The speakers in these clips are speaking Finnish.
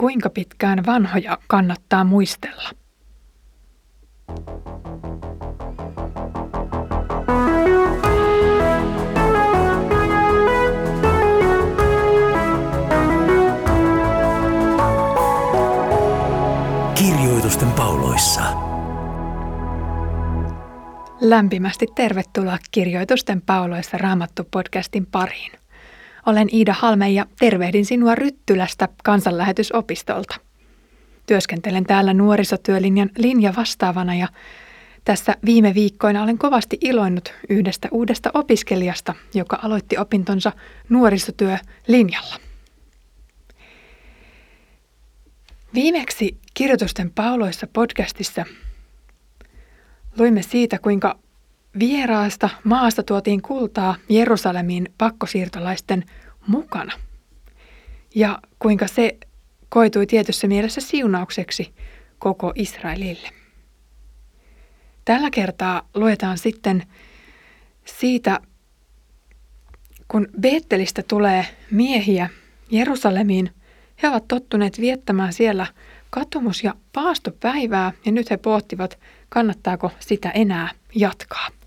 Kuinka pitkään vanhoja kannattaa muistella? Kirjoitusten pauloissa. Lämpimästi tervetuloa Kirjoitusten pauloissa Raamattu-podcastin pariin. Olen Iida Halme ja tervehdin sinua Ryttylästä kansanlähetysopistolta. Työskentelen täällä nuorisotyölinjan linja vastaavana ja tässä viime viikkoina olen kovasti iloinnut yhdestä uudesta opiskelijasta, joka aloitti opintonsa nuorisotyölinjalla. Viimeksi Kirjoitusten pauloissa podcastissa luimme siitä, kuinka vieraasta maasta tuotiin kultaa Jerusalemiin pakkosiirtolaisten mukana. Ja kuinka se koitui tietyssä mielessä siunaukseksi koko Israelille. Tällä kertaa luetaan sitten siitä, kun Beettelistä tulee miehiä Jerusalemiin, he ovat tottuneet viettämään siellä katumus- ja paastopäivää ja nyt he pohtivat, kannattaako sitä enää jatkaa.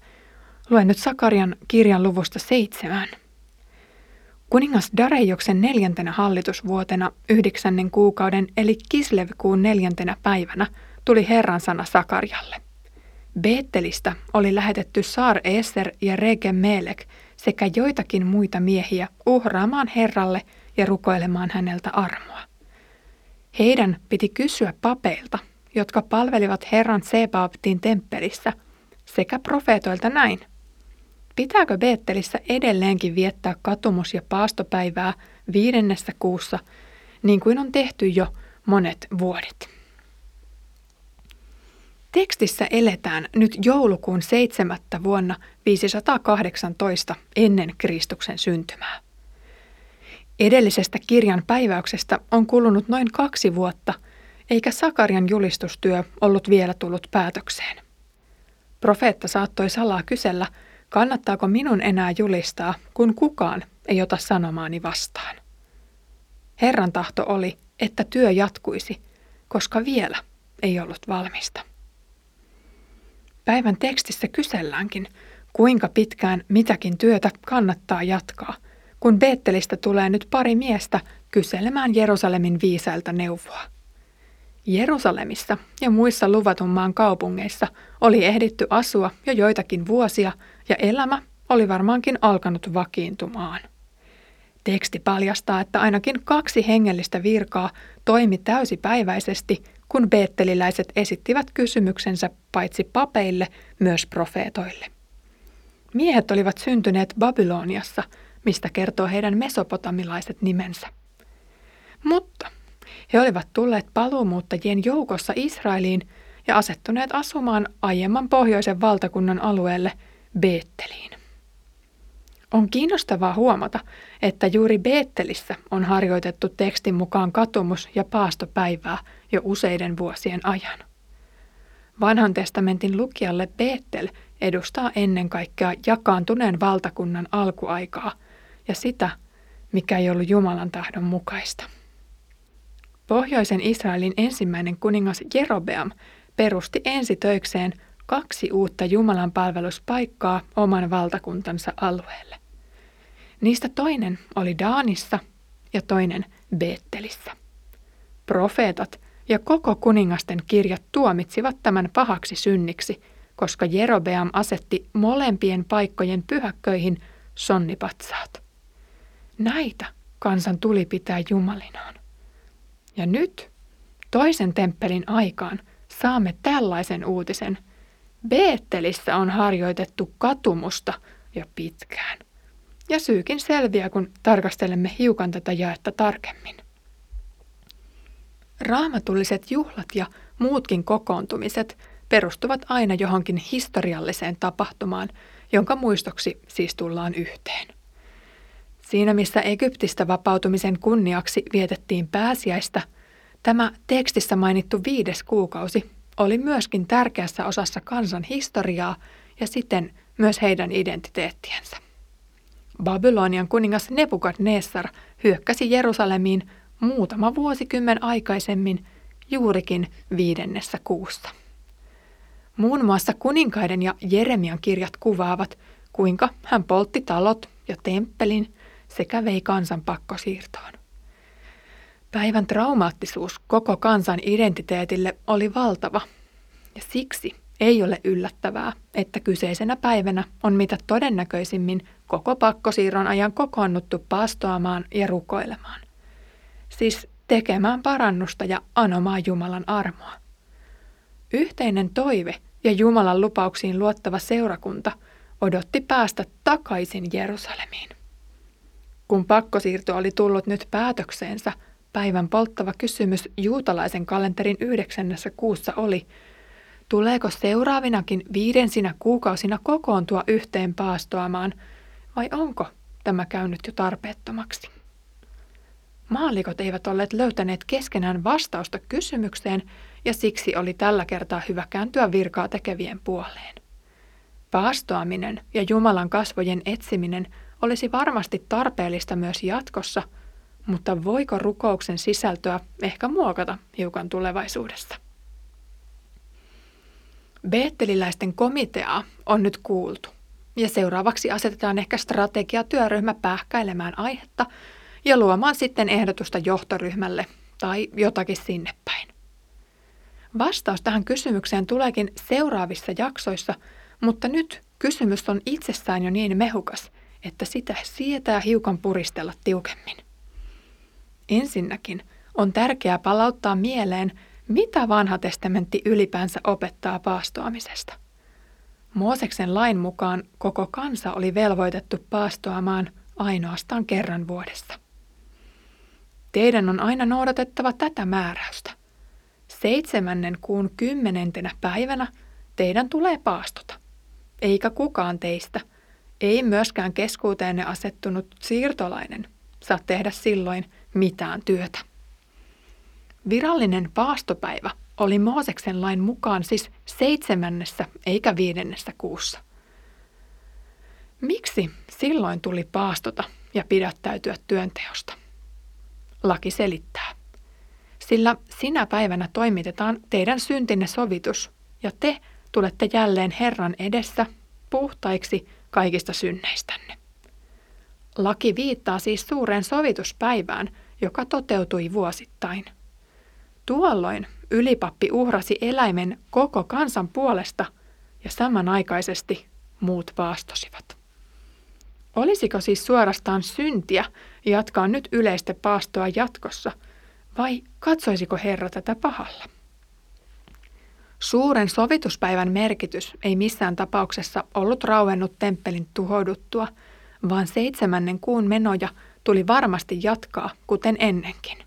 Luen nyt Sakarian kirjan luvusta seitsemän. Kuningas Darejoksen neljäntenä hallitusvuotena yhdeksännen kuukauden eli Kislevkuun neljäntenä päivänä tuli Herran sana Sakarialle. Beettelistä oli lähetetty Saar Eser ja Rege Melek sekä joitakin muita miehiä uhraamaan Herralle ja rukoilemaan häneltä armoa. Heidän piti kysyä papeilta, jotka palvelivat Herran Sebaaptin temppelissä, sekä profeetoilta näin. Pitääkö Beettelissä edelleenkin viettää katumus- ja paastopäivää viidennessä kuussa, niin kuin on tehty jo monet vuodet? Tekstissä eletään nyt joulukuun 7. vuonna 518 ennen Kristuksen syntymää. Edellisestä kirjan päiväyksestä on kulunut noin kaksi vuotta, eikä Sakarian julistustyö ollut vielä tullut päätökseen. Profeetta saattoi salaa kysellä, kannattaako minun enää julistaa, kun kukaan ei ota sanomaani vastaan. Herran tahto oli, että työ jatkuisi, koska vielä ei ollut valmista. Päivän tekstissä kyselläänkin, kuinka pitkään mitäkin työtä kannattaa jatkaa, kun Beettelistä tulee nyt pari miestä kyselemään Jerusalemin viisailta neuvoa. Jerusalemissa ja muissa luvatun maan kaupungeissa oli ehditty asua jo joitakin vuosia ja elämä oli varmaankin alkanut vakiintumaan. Teksti paljastaa, että ainakin kaksi hengellistä virkaa toimi täysipäiväisesti, kun beetteliläiset esittivät kysymyksensä paitsi papeille, myös profeetoille. Miehet olivat syntyneet Babyloniassa, mistä kertoo heidän mesopotamilaiset nimensä. Mutta he olivat tulleet paluumuuttajien joukossa Israeliin ja asettuneet asumaan aiemman pohjoisen valtakunnan alueelle Beetteliin. On kiinnostavaa huomata, että juuri Beettelissä on harjoitettu tekstin mukaan katumus- ja paastopäivää jo useiden vuosien ajan. Vanhan testamentin lukijalle Beettel edustaa ennen kaikkea jakaantuneen valtakunnan alkuaikaa ja sitä, mikä ei ollut Jumalan tahdon mukaista. Pohjoisen Israelin ensimmäinen kuningas Jerobeam perusti ensitöikseen kaksi uutta Jumalan palveluspaikkaa oman valtakuntansa alueelle. Niistä toinen oli Daanissa ja toinen Beettelissä. Profeetat ja koko kuningasten kirjat tuomitsivat tämän pahaksi synniksi, koska Jerobeam asetti molempien paikkojen pyhäkköihin sonnipatsaat. Näitä kansan tuli pitää jumalinaan. Ja nyt, toisen temppelin aikaan, saamme tällaisen uutisen. Beettelissä on harjoitettu katumusta jo pitkään. Ja syykin selviää, kun tarkastelemme hiukan tätä jaetta tarkemmin. Raamatulliset juhlat ja muutkin kokoontumiset perustuvat aina johonkin historialliseen tapahtumaan, jonka muistoksi siis tullaan yhteen. Siinä missä Egyptistä vapautumisen kunniaksi vietettiin pääsiäistä, tämä tekstissä mainittu viides kuukausi oli myöskin tärkeässä osassa kansan historiaa ja siten myös heidän identiteettiensä. Babylonian kuningas Nebukadnessar hyökkäsi Jerusalemiin muutama vuosikymmen aikaisemmin juurikin viidennessä kuussa. Muun muassa kuninkaiden ja Jeremian kirjat kuvaavat, kuinka hän poltti talot ja temppelin sekä vei kansan pakkosiirtoon. Päivän traumaattisuus koko kansan identiteetille oli valtava, ja siksi ei ole yllättävää, että kyseisenä päivänä on mitä todennäköisimmin koko pakkosiirron ajan kokoonnuttu paastoamaan ja rukoilemaan. Siis tekemään parannusta ja anomaan Jumalan armoa. Yhteinen toive ja Jumalan lupauksiin luottava seurakunta odotti päästä takaisin Jerusalemiin. Kun pakkosiirto oli tullut nyt päätökseensä, päivän polttava kysymys juutalaisen kalenterin yhdeksännessä kuussa oli, tuleeko seuraavinakin viidensinä kuukausina kokoontua yhteen paastoamaan, vai onko tämä käynyt jo tarpeettomaksi? Maallikot eivät olleet löytäneet keskenään vastausta kysymykseen, ja siksi oli tällä kertaa hyvä kääntyä virkaa tekevien puoleen. Paastoaminen ja Jumalan kasvojen etsiminen olisi varmasti tarpeellista myös jatkossa, mutta voiko rukouksen sisältöä ehkä muokata hiukan tulevaisuudessa? Beetteliläisten komiteaa on nyt kuultu, ja seuraavaksi asetetaan ehkä strategiatyöryhmä pähkäilemään aihetta ja luomaan sitten ehdotusta johtoryhmälle tai jotakin sinne päin. Vastaus tähän kysymykseen tuleekin seuraavissa jaksoissa, mutta nyt kysymys on itsessään jo niin mehukas, että sitä sietää hiukan puristella tiukemmin. Ensinnäkin on tärkeää palauttaa mieleen, mitä vanha testamentti ylipäänsä opettaa paastoamisesta. Mooseksen lain mukaan koko kansa oli velvoitettu paastoamaan ainoastaan kerran vuodessa. Teidän on aina noudatettava tätä määräystä. Seitsemännen kuun kymmenentenä päivänä teidän tulee paastota. Eikä kukaan teistä, ei myöskään keskuuteenne asettunut siirtolainen, saa tehdä silloin mitään työtä. Virallinen paastopäivä oli Mooseksen lain mukaan siis seitsemännessä eikä viidennessä kuussa. Miksi silloin tuli paastota ja pidättäytyä työnteosta? Laki selittää. Sillä sinä päivänä toimitetaan teidän syntinne sovitus, ja te tulette jälleen Herran edessä puhtaiksi kaikista synneistänne. Laki viittaa siis suureen sovituspäivään, joka toteutui vuosittain. Tuolloin ylipappi uhrasi eläimen koko kansan puolesta ja samanaikaisesti muut paastosivat. Olisiko siis suorastaan syntiä jatkaa nyt yleistä paastoa jatkossa, vai katsoisiko Herra tätä pahalla? Suuren sovituspäivän merkitys ei missään tapauksessa ollut rauennut temppelin tuhouduttua, vaan seitsemännen kuun menoja tuli varmasti jatkaa, kuten ennenkin.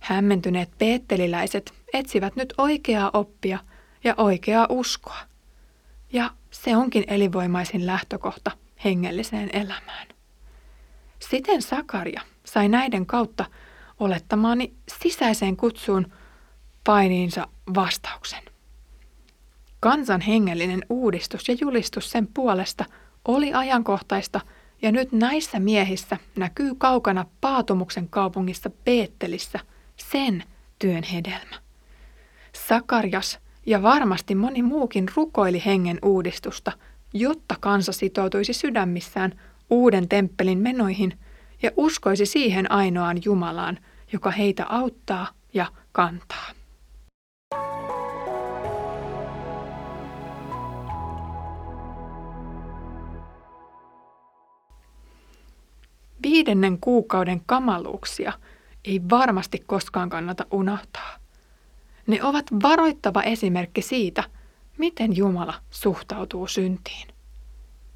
Hämmentyneet peetteliläiset etsivät nyt oikeaa oppia ja oikeaa uskoa. Ja se onkin elinvoimaisin lähtökohta hengelliseen elämään. Siten Sakaria sai näiden kautta olettamaani sisäiseen kutsuun painiinsa vastauksen. Kansan hengellinen uudistus ja julistus sen puolesta oli ajankohtaista ja nyt näissä miehissä näkyy kaukana Paatumuksen kaupungissa Peettelissä sen työn hedelmä. Sakarjas ja varmasti moni muukin rukoili hengen uudistusta, jotta kansa sitoutuisi sydämissään uuden temppelin menoihin ja uskoisi siihen ainoaan Jumalaan, joka heitä auttaa ja kantaa. Viidennen kuukauden kamaluuksia ei varmasti koskaan kannata unohtaa. Ne ovat varoittava esimerkki siitä, miten Jumala suhtautuu syntiin.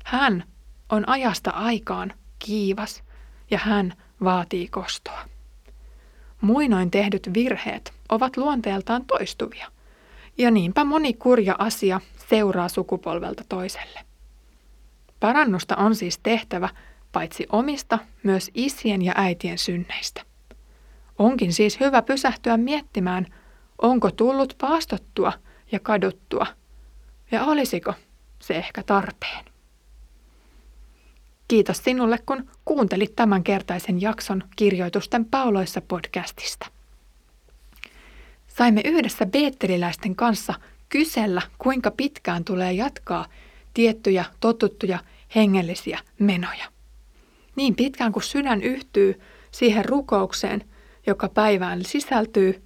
Hän on ajasta aikaan kiivas ja hän vaatii kostoa. Muinoin tehdyt virheet ovat luonteeltaan toistuvia, ja niinpä moni kurja asia seuraa sukupolvelta toiselle. Parannusta on siis tehtävä paitsi omista, myös isien ja äitien synneistä. Onkin siis hyvä pysähtyä miettimään, onko tullut paastottua ja kaduttua, ja olisiko se ehkä tarpeen. Kiitos sinulle, kun kuuntelit tämän kertaisen jakson Kirjoitusten pauloissa podcastista. Saimme yhdessä beetteliläisten kanssa kysellä, kuinka pitkään tulee jatkaa tiettyjä totuttuja hengellisiä menoja. Niin pitkään kuin sydän yhtyy siihen rukoukseen, joka päivään sisältyy,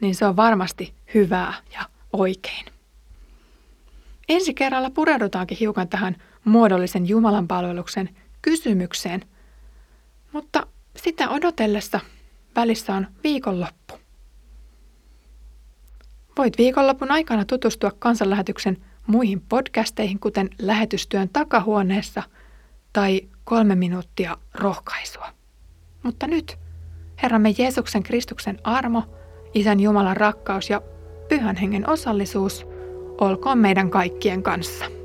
niin se on varmasti hyvää ja oikein. Ensi kerralla pureudutaankin hiukan tähän muodollisen Jumalan palveluksen kysymykseen, mutta sitä odotellessa välissä on viikonloppu. Voit viikonlopun aikana tutustua kansanlähetyksen muihin podcasteihin, kuten lähetystyön takahuoneessa tai kolme minuuttia rohkaisua. Mutta nyt Herramme Jeesuksen Kristuksen armo, Isän Jumalan rakkaus ja Pyhän Hengen osallisuus olkoon meidän kaikkien kanssa.